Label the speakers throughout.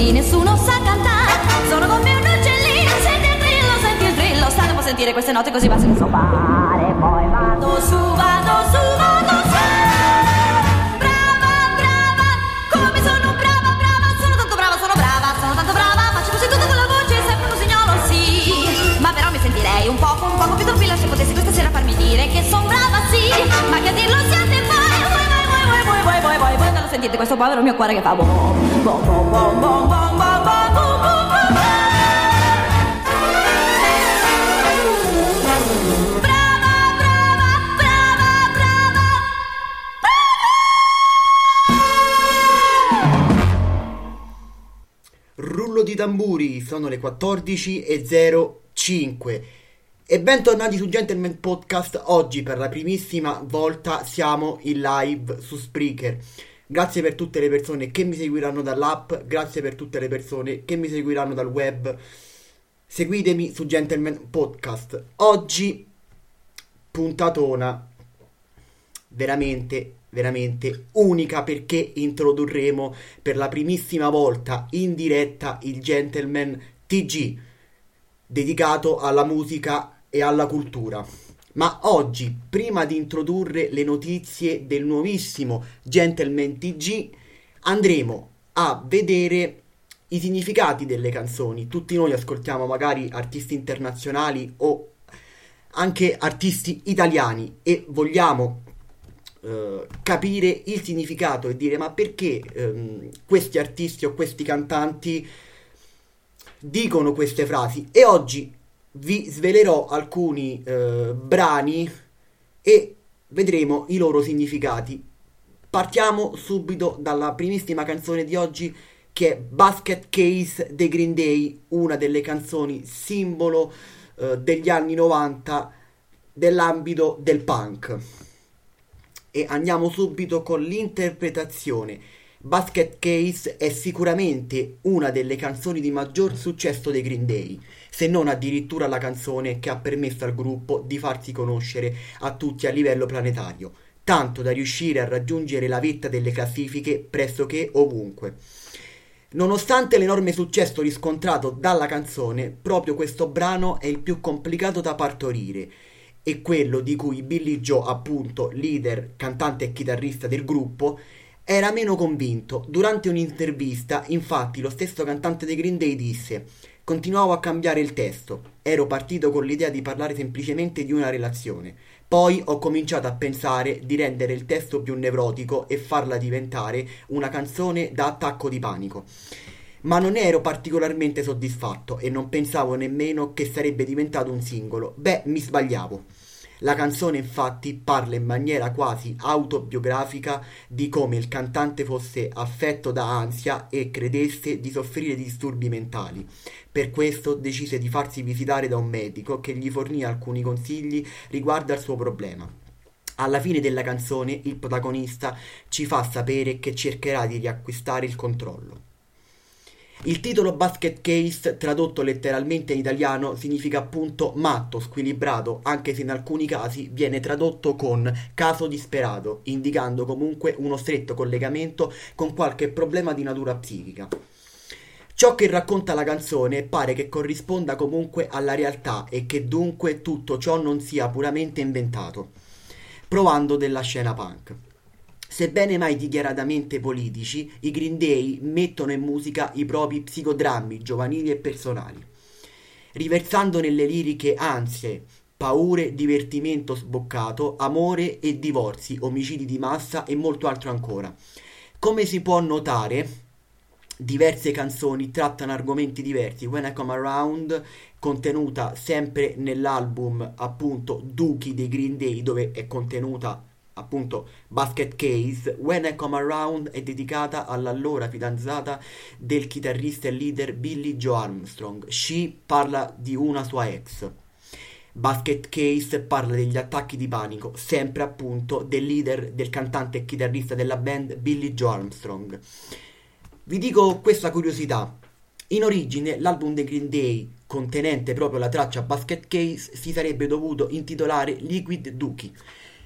Speaker 1: Così nessuno sa cantare. Sono come un uccellino, senti il grillo, senti il grillo. State può sentire queste note così basta che so fare Poi vado su, sentite questo povero mio cuore che fa bom, bom, bom, bom Brava, brava, brava, brava
Speaker 2: Rullo di tamburi, sono le 14.05 e bentornati su Gentleman Podcast. Oggi per la primissima volta siamo in live su Spreaker. Grazie per tutte le persone che mi seguiranno dall'app, grazie per tutte le persone che mi seguiranno dal web. Seguitemi su Gentleman Podcast. Oggi puntatona veramente, veramente unica perché introdurremo per la primissima volta in diretta il Gentleman TG dedicato alla musica e alla cultura. Ma oggi, prima di introdurre le notizie del nuovissimo Gentleman TG, andremo a vedere i significati delle canzoni. Tutti noi ascoltiamo magari artisti internazionali o anche artisti italiani e vogliamo eh, capire il significato e dire ma perché ehm, questi artisti o questi cantanti dicono queste frasi e oggi vi svelerò alcuni eh, brani e vedremo i loro significati. Partiamo subito dalla primissima canzone di oggi che è Basket Case dei Green Day, una delle canzoni simbolo eh, degli anni 90 dell'ambito del punk. E andiamo subito con l'interpretazione. Basket Case è sicuramente una delle canzoni di maggior successo dei Green Day, se non addirittura la canzone che ha permesso al gruppo di farsi conoscere a tutti a livello planetario, tanto da riuscire a raggiungere la vetta delle classifiche pressoché ovunque. Nonostante l'enorme successo riscontrato dalla canzone, proprio questo brano è il più complicato da partorire e quello di cui Billy Joe, appunto, leader, cantante e chitarrista del gruppo, era meno convinto. Durante un'intervista, infatti, lo stesso cantante dei Green Day disse: Continuavo a cambiare il testo. Ero partito con l'idea di parlare semplicemente di una relazione. Poi ho cominciato a pensare di rendere il testo più nevrotico e farla diventare una canzone da attacco di panico. Ma non ero particolarmente soddisfatto e non pensavo nemmeno che sarebbe diventato un singolo. Beh, mi sbagliavo. La canzone infatti parla in maniera quasi autobiografica di come il cantante fosse affetto da ansia e credesse di soffrire di disturbi mentali. Per questo decise di farsi visitare da un medico che gli fornì alcuni consigli riguardo al suo problema. Alla fine della canzone il protagonista ci fa sapere che cercherà di riacquistare il controllo. Il titolo Basket Case, tradotto letteralmente in italiano, significa appunto matto, squilibrato, anche se in alcuni casi viene tradotto con caso disperato, indicando comunque uno stretto collegamento con qualche problema di natura psichica. Ciò che racconta la canzone pare che corrisponda comunque alla realtà e che dunque tutto ciò non sia puramente inventato, provando della scena punk. Sebbene mai dichiaratamente politici, i Green Day mettono in musica i propri psicodrammi giovanili e personali, riversando nelle liriche ansie, paure, divertimento sboccato, amore e divorzi, omicidi di massa e molto altro ancora. Come si può notare, diverse canzoni trattano argomenti diversi. When I Come Around, contenuta sempre nell'album appunto Dookie dei Green Day, dove è contenuta appunto Basket Case, When I Come Around è dedicata all'allora fidanzata del chitarrista e leader Billy Joe Armstrong. She parla di una sua ex. Basket Case parla degli attacchi di panico, sempre appunto del leader, del cantante e chitarrista della band Billy Joe Armstrong. Vi dico questa curiosità. In origine l'album dei Green Day, contenente proprio la traccia Basket Case, si sarebbe dovuto intitolare Liquid Dookie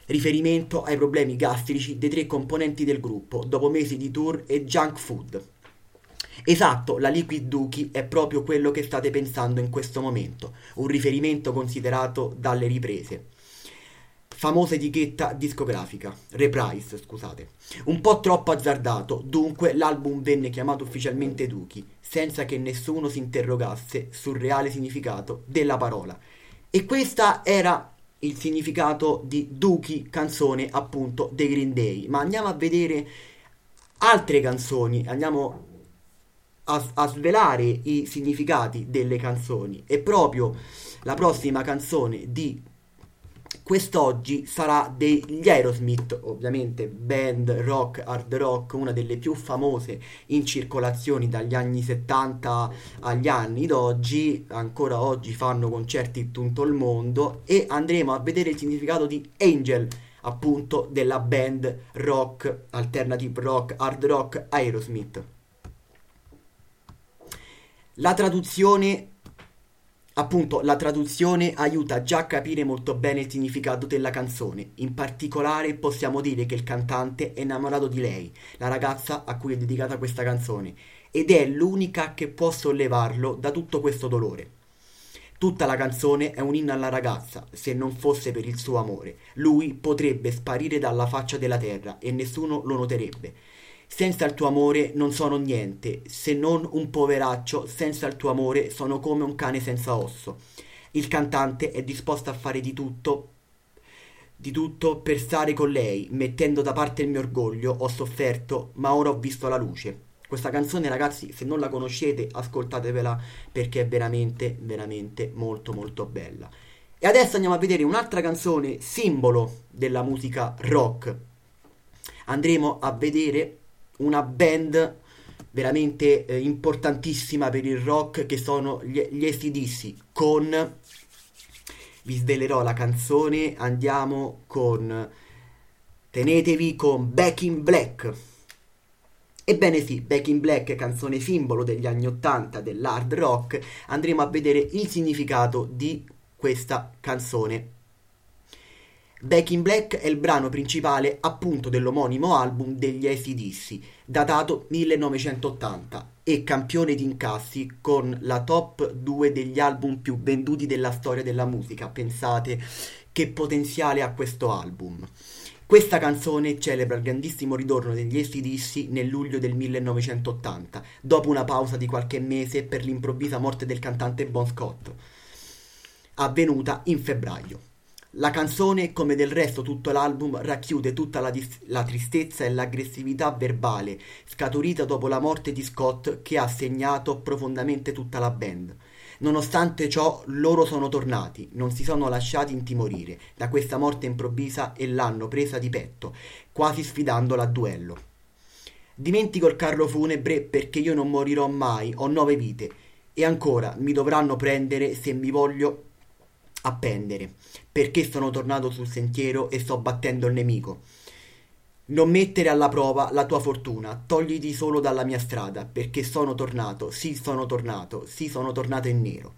Speaker 2: riferimento ai problemi gastrici dei tre componenti del gruppo dopo mesi di tour e junk food. Esatto, la Liquid Dookie è proprio quello che state pensando in questo momento, un riferimento considerato dalle riprese. Famosa etichetta discografica, Reprise, scusate. Un po' troppo azzardato, dunque l'album venne chiamato ufficialmente Dookie, senza che nessuno si interrogasse sul reale significato della parola. E questa era il significato di Dookie, canzone appunto dei Green Day. Ma andiamo a vedere altre canzoni, andiamo a, a, svelare i significati delle canzoni. E proprio la prossima canzone di quest'oggi sarà degli Aerosmith, ovviamente band rock, hard rock, una delle più famose in circolazione dagli anni 70 agli anni d'oggi, ancora oggi fanno concerti in tutto il mondo e andremo a vedere il significato di Angel, appunto della band rock, alternative rock, hard rock Aerosmith. La traduzione Appunto, la traduzione aiuta già a capire molto bene il significato della canzone. In particolare possiamo dire che il cantante è innamorato di lei, la ragazza a cui è dedicata questa canzone, ed è l'unica che può sollevarlo da tutto questo dolore. Tutta la canzone è un inno alla ragazza, se non fosse per il suo amore. Lui potrebbe sparire dalla faccia della terra e nessuno lo noterebbe. Senza il tuo amore non sono niente, se non un poveraccio, senza il tuo amore sono come un cane senza osso. Il cantante è disposto a fare di tutto, di tutto per stare con lei, mettendo da parte il mio orgoglio, ho sofferto, ma ora ho visto la luce. Questa canzone, ragazzi, se non la conoscete, ascoltatevela perché è veramente, veramente molto, molto bella. E adesso andiamo a vedere un'altra canzone, simbolo della musica rock. Andremo a vedere una band veramente eh, importantissima per il rock che sono gli, gli ACDC con vi svelerò la canzone. Andiamo con tenetevi con Back in Black. Ebbene sì, Back in Black, canzone simbolo degli anni 80 dell'hard rock, andremo a vedere il significato di questa canzone Back in Black è il brano principale appunto dell'omonimo album degli ACDC, datato 1980 e campione di incassi con la top 2 degli album più venduti della storia della musica. Pensate che potenziale ha questo album. Questa canzone celebra il grandissimo ritorno degli ACDC nel luglio del 1980, dopo una pausa di qualche mese per l'improvvisa morte del cantante Bon Scott, avvenuta in febbraio. La canzone, come del resto tutto l'album, racchiude tutta la, dis- la, tristezza e l'aggressività verbale scaturita dopo la morte di Scott che ha segnato profondamente tutta la band. Nonostante ciò, loro sono tornati, non si sono lasciati intimorire da questa morte improvvisa e l'hanno presa di petto, quasi sfidandola a duello. Dimentico il carro funebre perché io non morirò mai, ho nove vite, e ancora mi dovranno prendere se mi voglio appendere, perché sono tornato sul sentiero e sto battendo il nemico. Non mettere alla prova la tua fortuna, togliti solo dalla mia strada, perché sono tornato, sì sono tornato, sì sono tornato in nero.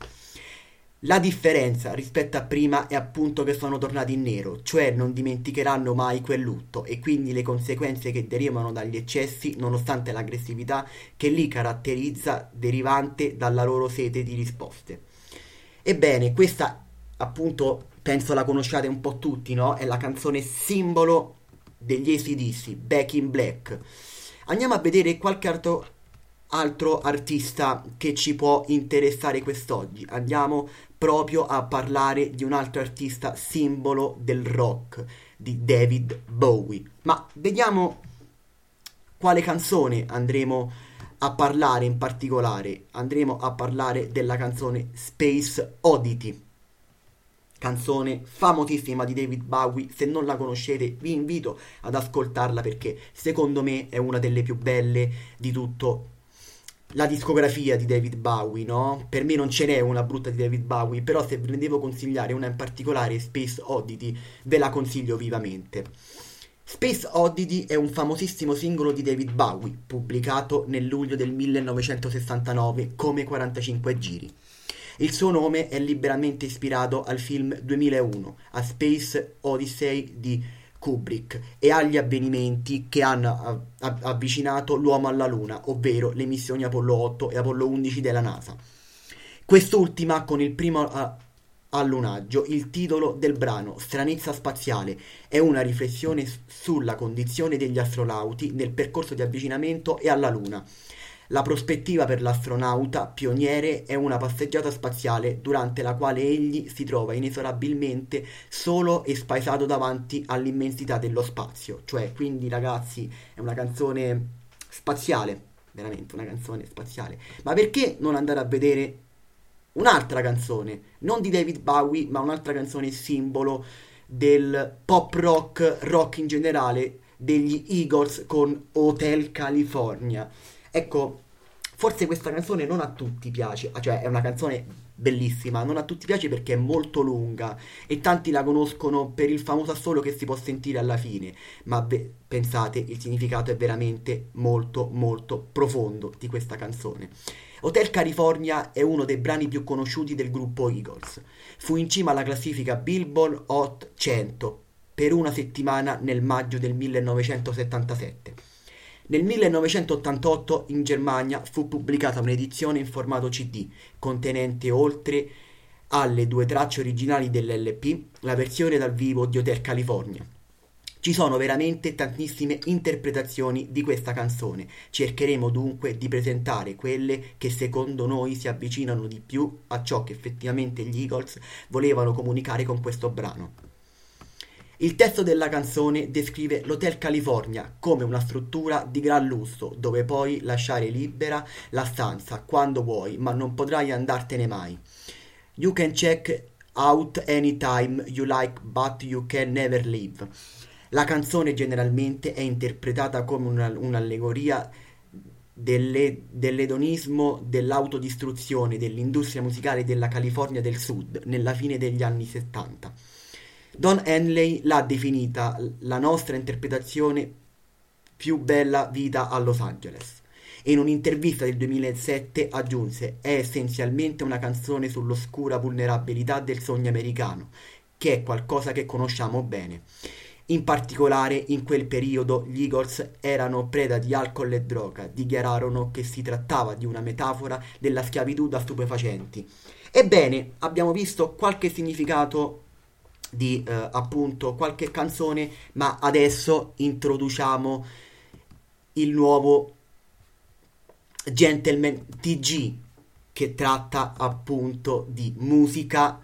Speaker 2: La differenza rispetto a prima è appunto che sono tornati in nero, cioè non dimenticheranno mai quel lutto e quindi le conseguenze che derivano dagli eccessi, nonostante l'aggressività che li caratterizza derivante dalla loro sete di risposte. Ebbene, questa appunto penso la conosciate un po' tutti, no? È la canzone simbolo degli ACDC, Back in Black. Andiamo a vedere qualche altro, altro artista che ci può interessare quest'oggi. Andiamo proprio a parlare di un altro artista simbolo del rock, di David Bowie. Ma vediamo quale canzone andremo a parlare in particolare? Andremo a parlare della canzone Space Oddity canzone famosissima di David Bowie. Se non la conoscete, vi invito ad ascoltarla perché secondo me è una delle più belle di tutto la discografia di David Bowie, no? Per me non ce n'è una brutta di David Bowie, però se ve ne devo consigliare una in particolare, Space Oddity, ve la consiglio vivamente. Space Oddity è un famosissimo singolo di David Bowie, pubblicato nel luglio del 1969 come 45 giri. Il suo nome è liberamente ispirato al film 2001, A Space Odyssey di Kubrick, e agli avvenimenti che hanno avvicinato l'uomo alla Luna, ovvero le missioni Apollo 8 e Apollo 11 della NASA. Quest'ultima con il primo allunaggio, il titolo del brano, Stranezza spaziale, è una riflessione sulla condizione degli astronauti nel percorso di avvicinamento e alla Luna la prospettiva per l'astronauta pioniere è una passeggiata spaziale durante la quale egli si trova inesorabilmente solo e spaesato davanti all'immensità dello spazio. Cioè, quindi ragazzi, è una canzone spaziale, veramente una canzone spaziale. Ma perché non andare a vedere un'altra canzone, non di David Bowie, ma un'altra canzone simbolo del pop rock, rock in generale, degli Eagles con Hotel California. Ecco, forse questa canzone non a tutti piace, cioè è una canzone bellissima, non a tutti piace perché è molto lunga e tanti la conoscono per il famoso assolo che si può sentire alla fine, ma beh, pensate, il significato è veramente molto molto profondo di questa canzone. Hotel California è uno dei brani più conosciuti del gruppo Eagles. Fu in cima alla classifica Billboard Hot 100 per una settimana nel maggio del 1977. Nel 1988 in Germania fu pubblicata un'edizione in formato CD contenente oltre alle due tracce originali dell'LP la versione dal vivo di Hotel California. Ci sono veramente tantissime interpretazioni di questa canzone, cercheremo dunque di presentare quelle che secondo noi si avvicinano di più a ciò che effettivamente gli Eagles volevano comunicare con questo brano. Il testo della canzone descrive l'Hotel California come una struttura di gran lusso dove puoi lasciare libera la stanza quando vuoi, ma non potrai andartene mai. You can check out anytime you like, but you can never leave. La canzone generalmente è interpretata come una, un'allegoria delle, dell'edonismo, dell'autodistruzione dell'industria musicale della California del Sud nella fine degli anni 70. Don Henley l'ha definita la nostra interpretazione più bella vita a Los Angeles. in un'intervista del 2007 aggiunse è essenzialmente una canzone sull'oscura vulnerabilità del sogno americano, che è qualcosa che conosciamo bene. In particolare in quel periodo gli Eagles erano preda di alcol e droga, dichiararono che si trattava di una metafora della schiavitù da stupefacenti. Ebbene, abbiamo visto qualche significato di eh, appunto qualche canzone, ma adesso introduciamo il nuovo Gentleman TG che tratta appunto di musica,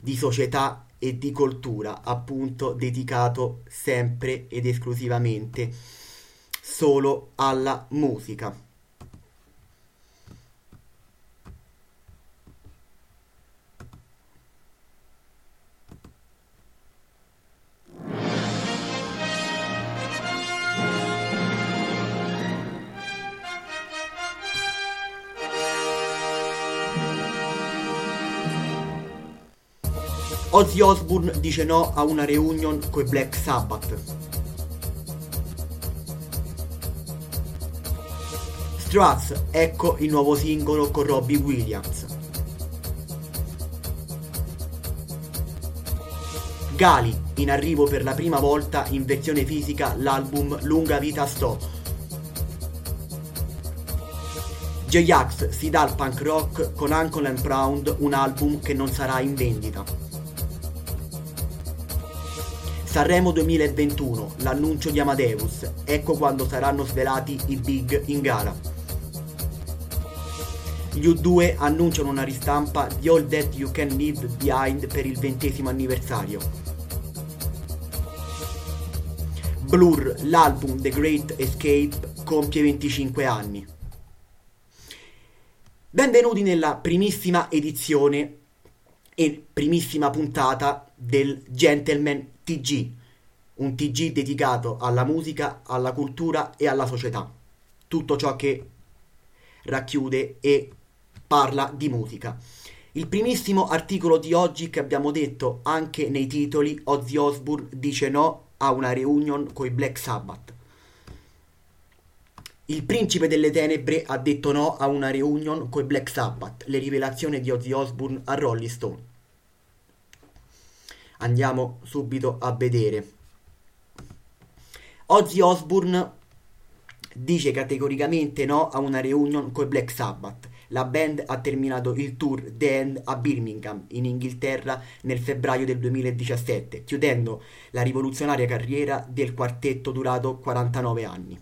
Speaker 2: di società e di cultura, appunto dedicato sempre ed esclusivamente solo alla musica. Ozzy Osbourne dice no a una reunion coi Black Sabbath. Struts, ecco il nuovo singolo con Robbie Williams. Gali, in arrivo per la prima volta in versione fisica l'album Lunga Vita Sto. J-Ax si dà al punk rock con Uncle and Proud, un album che non sarà in vendita. Sanremo 2021, l'annuncio di Amadeus, ecco quando saranno svelati i big in gara. Gli U2 annunciano una ristampa di All That You Can Leave Behind per il ventesimo anniversario. Blur, l'album The Great Escape, compie 25 anni. Benvenuti nella primissima edizione e primissima puntata del Gentleman TG, un TG dedicato alla musica, alla cultura e alla società. Tutto ciò che racchiude e parla di musica. Il primissimo articolo di oggi che abbiamo detto anche nei titoli, Ozzy Osbourne dice no a una reunion con i Black Sabbath. Il principe delle tenebre ha detto no a una reunion con i Black Sabbath, le rivelazioni di Ozzy Osbourne a Rolling Stone. Andiamo subito a vedere. Ozzy Osbourne dice categoricamente no a una reunion con Black Sabbath. La band ha terminato il tour The End a Birmingham, in Inghilterra, nel febbraio del 2017, chiudendo la rivoluzionaria carriera del quartetto durato 49 anni.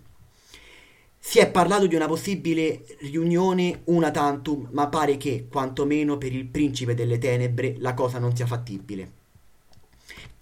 Speaker 2: Si è parlato di una possibile riunione una tantum, ma pare che, quantomeno per il principe delle tenebre, la cosa non sia fattibile.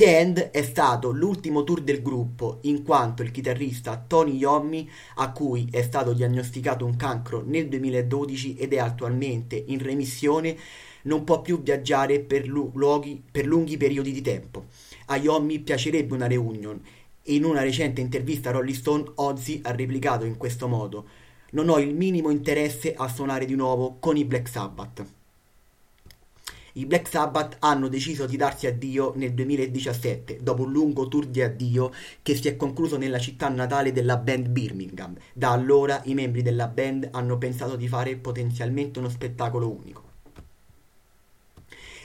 Speaker 2: The End è stato l'ultimo tour del gruppo, in quanto il chitarrista Tony Iommi, a cui è stato diagnosticato un cancro nel 2012 ed è attualmente in remissione, non può più viaggiare per, luoghi, per lunghi periodi di tempo. A Iommi piacerebbe una reunion in una recente intervista a Rolling Stone Ozzy ha replicato in questo modo non ho il minimo interesse a suonare di nuovo con i Black Sabbath. I Black Sabbath hanno deciso di darsi addio nel 2017, dopo un lungo tour di addio che si è concluso nella città natale della band Birmingham. Da allora i membri della band hanno pensato di fare potenzialmente uno spettacolo unico.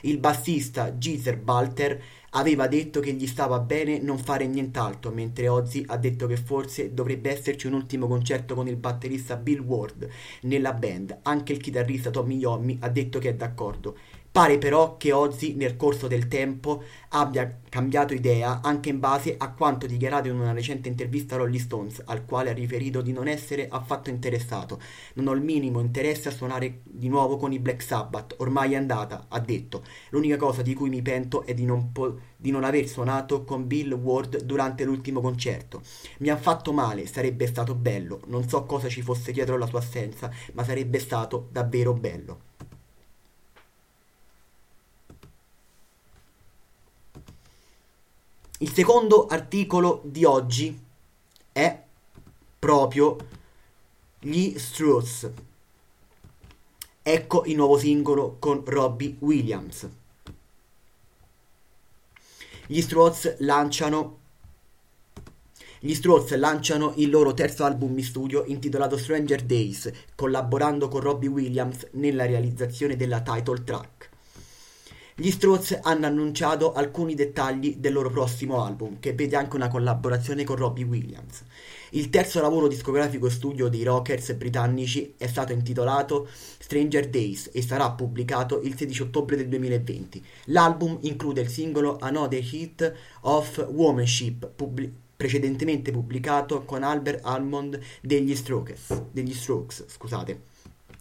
Speaker 2: Il bassista Geezer Balter aveva detto che gli stava bene non fare nient'altro, mentre Ozzy ha detto che forse dovrebbe esserci un ultimo concerto con il batterista Bill Ward nella band. Anche il chitarrista Tommy Yomi ha detto che è d'accordo. Pare però che Ozzy nel corso del tempo abbia cambiato idea anche in base a quanto dichiarato in una recente intervista a Rolling Stones, al quale ha riferito di non essere affatto interessato. Non ho il minimo interesse a suonare di nuovo con i Black Sabbath, ormai è andata, ha detto. L'unica cosa di cui mi pento è di non, po- di non aver suonato con Bill Ward durante l'ultimo concerto. Mi ha fatto male, sarebbe stato bello, non so cosa ci fosse dietro la sua assenza, ma sarebbe stato davvero bello. Il secondo articolo di oggi è proprio gli Struths. Ecco il nuovo singolo con Robbie Williams. Gli Struths lanciano gli Strokes lanciano il loro terzo album in studio intitolato Stranger Days, collaborando con Robbie Williams nella realizzazione della title track. Gli Strokes hanno annunciato alcuni dettagli del loro prossimo album, che vede anche una collaborazione con Robbie Williams. Il terzo lavoro discografico studio dei rockers britannici è stato intitolato Stranger Days e sarà pubblicato il 16 ottobre del 2020. L'album include il singolo Another Hit of Womanship, pubblic- precedentemente pubblicato con Albert Almond degli Strokes. Degli Strokes scusate.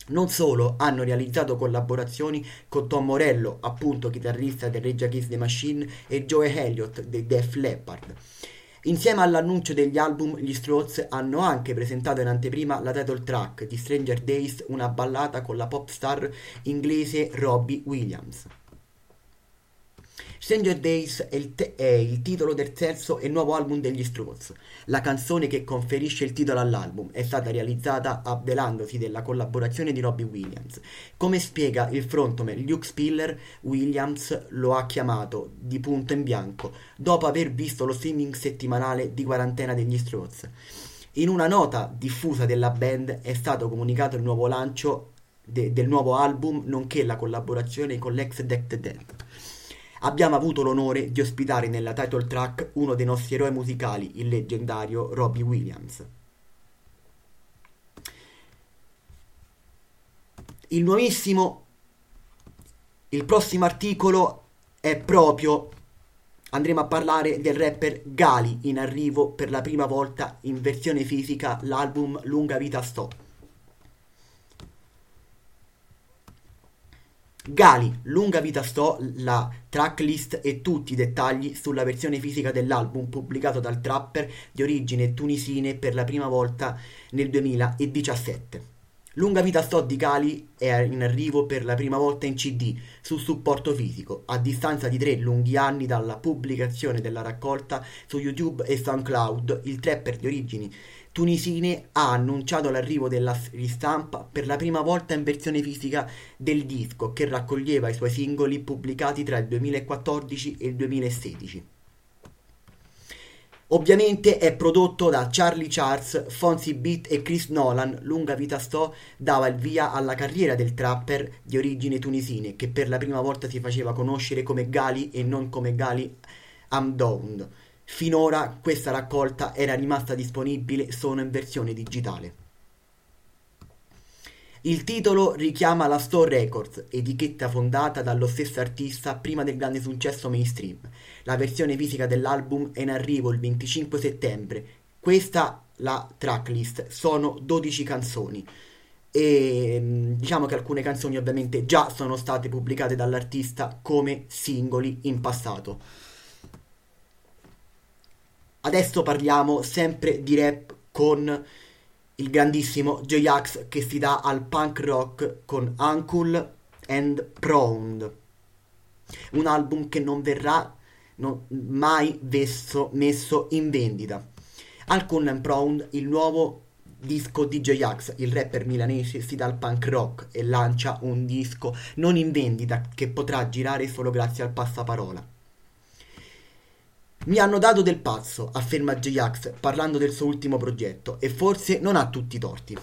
Speaker 2: Non solo, hanno realizzato collaborazioni con Tom Morello, appunto chitarrista del Rage Against the Machine, e Joe Elliott dei Def Leppard. Insieme all'annuncio degli album, gli Strokes hanno anche presentato in anteprima la title track di Stranger Days, una ballata con la pop star inglese Robbie Williams. Stranger Days è il, te- è il, titolo del terzo e nuovo album degli Strokes. La canzone che conferisce il titolo all'album è stata realizzata avvelandosi della collaborazione di Robbie Williams. Come spiega il frontman Luke Spiller, Williams lo ha chiamato di punto in bianco dopo aver visto lo streaming settimanale di quarantena degli Strokes. In una nota diffusa della band è stato comunicato il nuovo lancio de- del nuovo album nonché la collaborazione con l'ex Decked Dead. Abbiamo avuto l'onore di ospitare nella title track uno dei nostri eroi musicali, il leggendario Robbie Williams. Il nuovissimo, il prossimo articolo è proprio, andremo a parlare del rapper Gali in arrivo per la prima volta in versione fisica l'album Lunga Vita Sto. Gali, lunga vita sto, la tracklist e tutti i dettagli sulla versione fisica dell'album pubblicato dal trapper di origine tunisine per la prima volta nel 2017. Lunga vita sto di Gali è in arrivo per la prima volta in CD su supporto fisico, a distanza di tre lunghi anni dalla pubblicazione della raccolta su YouTube e SoundCloud. Il trapper di origini tunisine ha annunciato l'arrivo della ristampa per la prima volta in versione fisica del disco che raccoglieva i suoi singoli pubblicati tra il 2014 e il 2016. Ovviamente è prodotto da Charlie Charles, Fonzie Beat e Chris Nolan. Lunga vita sto dava il via alla carriera del trapper di origine tunisine che per la prima volta si faceva conoscere come Gali e non come Gali Amdound. Finora questa raccolta era rimasta disponibile solo in versione digitale. Il titolo richiama la Store Records, etichetta fondata dallo stesso artista prima del grande successo mainstream. La versione fisica dell'album è in arrivo il 25 settembre. Questa la tracklist, sono 12 canzoni e mm, diciamo che alcune canzoni ovviamente già sono state pubblicate dall'artista come singoli in passato. Adesso parliamo sempre di rap con il grandissimo J-Ax che si dà al punk rock con Uncle and Proud. Un album che non verrà non, mai vesso, messo in vendita. Uncle and Proud, il nuovo disco di J-Ax, il rapper milanese, si dà al punk rock e lancia un disco non in vendita che potrà girare solo grazie al passaparola. Mi hanno dato del pazzo, afferma J-Ax parlando del suo ultimo progetto, e forse non ha tutti i torti.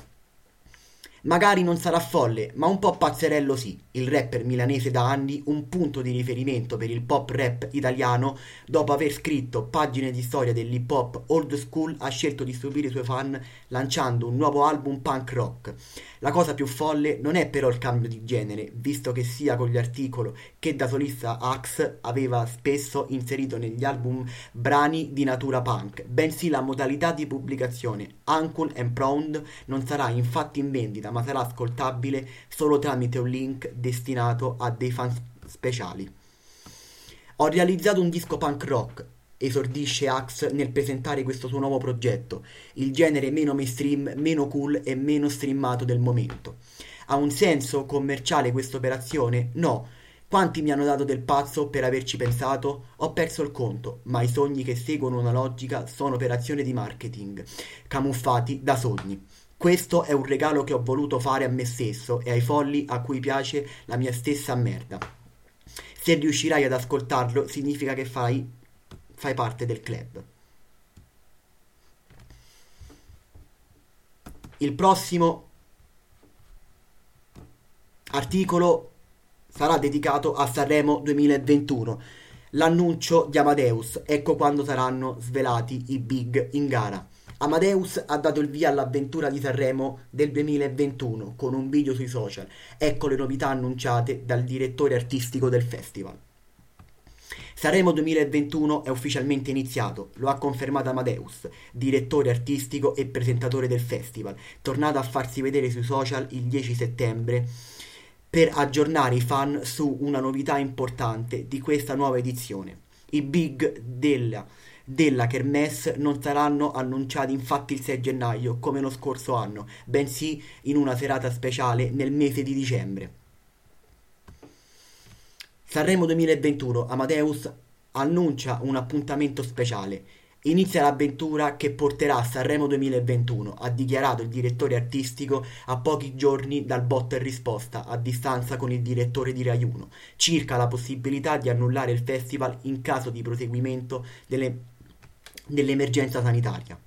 Speaker 2: Magari non sarà folle, ma un po' pazzerello sì, il rapper milanese da anni un punto di riferimento per il pop rap italiano, dopo aver scritto pagine di storia dell'hip hop old school ha scelto di stupire i suoi fan lanciando un nuovo album punk rock. La cosa più folle non è però il cambio di genere, visto che sia con gli articoli che da solista Axe aveva spesso inserito negli album brani di natura punk, bensì la modalità di pubblicazione. Uncle and Proud non sarà infatti in vendita, ma sarà ascoltabile solo tramite un link destinato a dei fan speciali. Ho realizzato un disco punk rock, esordisce Axe nel presentare questo suo nuovo progetto, il genere meno mainstream, meno cool e meno streamato del momento. Ha un senso commerciale questa operazione? No. Quanti mi hanno dato del pazzo per averci pensato? Ho perso il conto, ma i sogni che seguono una logica sono operazioni di marketing, camuffati da sogni. Questo è un regalo che ho voluto fare a me stesso e ai folli a cui piace la mia stessa merda. Se riuscirai ad ascoltarlo, significa che fai fai parte del club. Il prossimo articolo sarà dedicato a Sanremo 2021. L'annuncio di Amadeus, ecco quando saranno svelati i big in gara. Amadeus ha dato il via all'avventura di Sanremo del 2021 con un video sui social. Ecco le novità annunciate dal direttore artistico del festival. Sanremo 2021 è ufficialmente iniziato, lo ha confermato Amadeus, direttore artistico e presentatore del festival, tornato a farsi vedere sui social il 10 settembre per aggiornare i fan su una novità importante di questa nuova edizione. I big della, della Kermesse non saranno annunciati infatti il 6 gennaio come lo scorso anno, bensì in una serata speciale nel mese di dicembre. Sanremo 2021 Amadeus annuncia un appuntamento speciale. Inizia l'avventura che porterà a Sanremo 2021, ha dichiarato il direttore artistico a pochi giorni dal botto e risposta a distanza con il direttore di Rai 1, circa la possibilità di annullare il festival in caso di proseguimento delle, dell'emergenza sanitaria.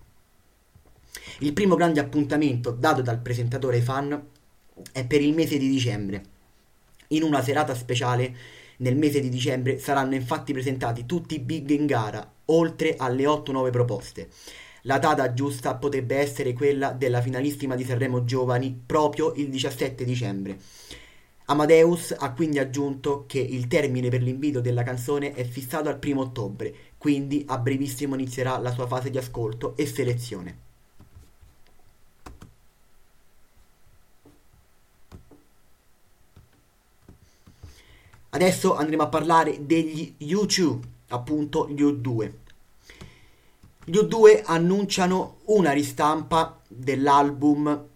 Speaker 2: Il primo grande appuntamento dato dal presentatore ai fan è per il mese di dicembre, in una serata speciale nel mese di dicembre saranno infatti presentati tutti i big in gara, oltre alle 8 nuove proposte. La data giusta potrebbe essere quella della finalissima di Sanremo Giovani proprio il 17 dicembre. Amadeus ha quindi aggiunto che il termine per l'invito della canzone è fissato al 1 ottobre, quindi a brevissimo inizierà la sua fase di ascolto e selezione. Adesso andremo a parlare degli U2, appunto gli U2. Gli U2 annunciano una ristampa dell'album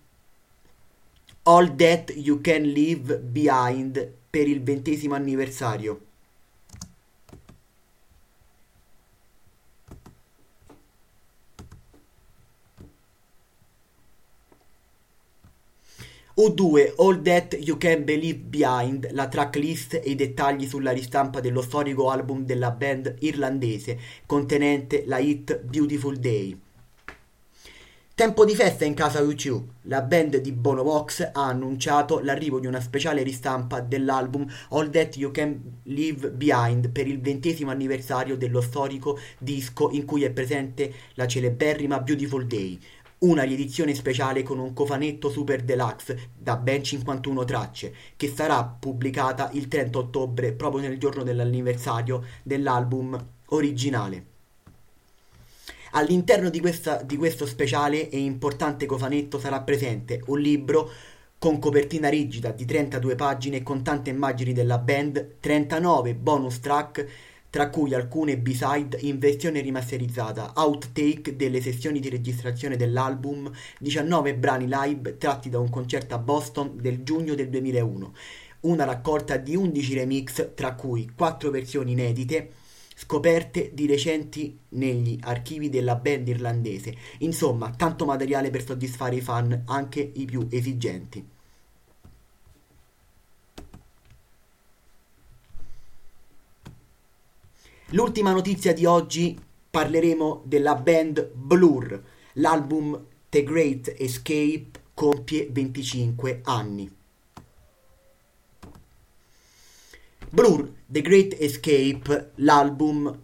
Speaker 2: All That You Can Leave Behind per il ventesimo anniversario. U2 All That You Can Believe Behind, la tracklist e i dettagli sulla ristampa dello storico album della band irlandese, contenente la hit Beautiful Day. Tempo di festa in casa U2. La band di Bono Vox ha annunciato l'arrivo di una speciale ristampa dell'album All That You Can Leave Behind per il ventesimo anniversario dello storico disco in cui è presente la celeberrima Beautiful Day, una riedizione speciale con un cofanetto super deluxe da ben 51 tracce, che sarà pubblicata il 30 ottobre proprio nel giorno dell'anniversario dell'album originale. All'interno di, questa, di questo speciale e importante cofanetto sarà presente un libro con copertina rigida di 32 pagine con tante immagini della band, 39 bonus track tra cui alcune B-side in versione rimasterizzata, outtake delle sessioni di registrazione dell'album, 19 brani live tratti da un concerto a Boston del giugno del 2001, una raccolta di 11 remix tra cui 4 versioni inedite scoperte di recenti negli archivi della band irlandese. Insomma, tanto materiale per soddisfare i fan, anche i più esigenti. L'ultima notizia di oggi parleremo della band Blur. L'album The Great Escape compie 25 anni. Blur, The Great Escape, l'album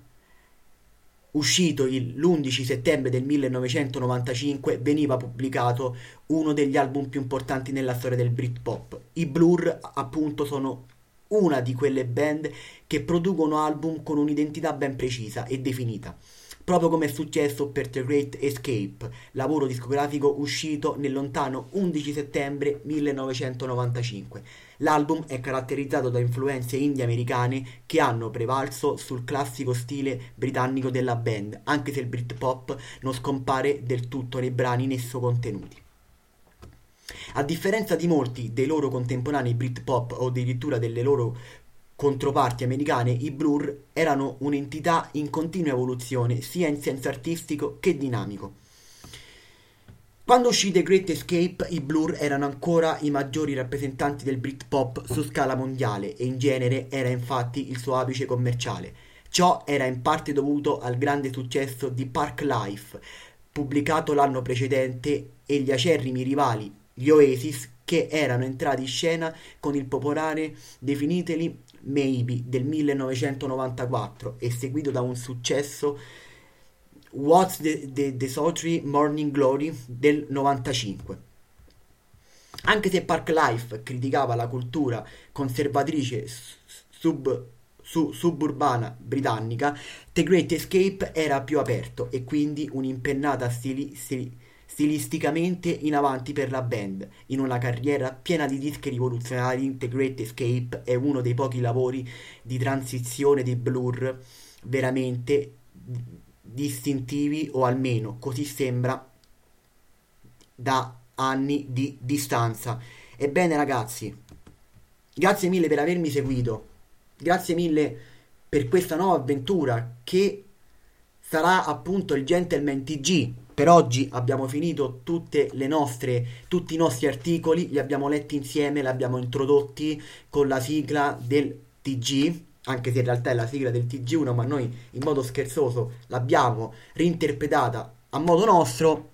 Speaker 2: uscito l'11 settembre del 1995, veniva pubblicato uno degli album più importanti nella storia del Britpop. I Blur, appunto, sono una di quelle band che producono album con un'identità ben precisa e definita, proprio come è successo per The Great Escape, lavoro discografico uscito nel lontano 11 settembre 1995. L'album è caratterizzato da influenze indie americane che hanno prevalso sul classico stile britannico della band, anche se il Britpop non scompare del tutto nei brani in esso contenuti. A differenza di molti dei loro contemporanei Britpop o addirittura delle loro controparti americane, i Blur erano un'entità in continua evoluzione sia in senso artistico che dinamico. Quando uscì The Great Escape, i Blur erano ancora i maggiori rappresentanti del Britpop su scala mondiale e in genere era infatti il suo apice commerciale. Ciò era in parte dovuto al grande successo di Park Life, pubblicato l'anno precedente, e gli acerrimi rivali, gli Oasis, che erano entrati in scena con il popolare Definitely Maybe del 1994 e seguito da un successo What's the, the, the Sultry Morning Glory del 95. Anche se Park Life criticava la cultura conservatrice sub, su, suburbana britannica, The Great Escape era più aperto e quindi un'impennata stili, stili, stilisticamente in avanti per la band. In una carriera piena di dischi rivoluzionari, Great Escape è uno dei pochi lavori di transizione di Blur veramente distintivi o almeno così sembra da anni di distanza. Ebbene ragazzi, grazie mille per avermi seguito, grazie mille per questa nuova avventura che sarà appunto il Gentleman TG. Per oggi abbiamo finito tutte le nostre, tutti i nostri articoli, li abbiamo letti insieme, li abbiamo introdotti con la sigla del TG anche se in realtà è la sigla del TG1, ma noi in modo scherzoso l'abbiamo reinterpretata a modo nostro,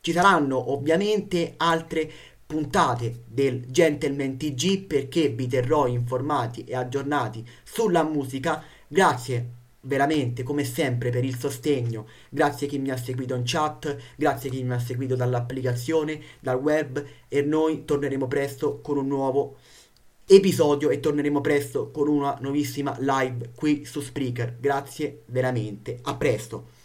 Speaker 2: ci saranno ovviamente altre puntate del Gentleman TG perché vi terrò informati e aggiornati sulla musica. Grazie veramente come sempre per il sostegno, grazie a chi mi ha seguito in chat, grazie a chi mi ha seguito dall'applicazione, dal web e noi torneremo presto con un nuovo episodio e torneremo presto con una nuovissima live qui su Spreaker. Grazie veramente, a presto.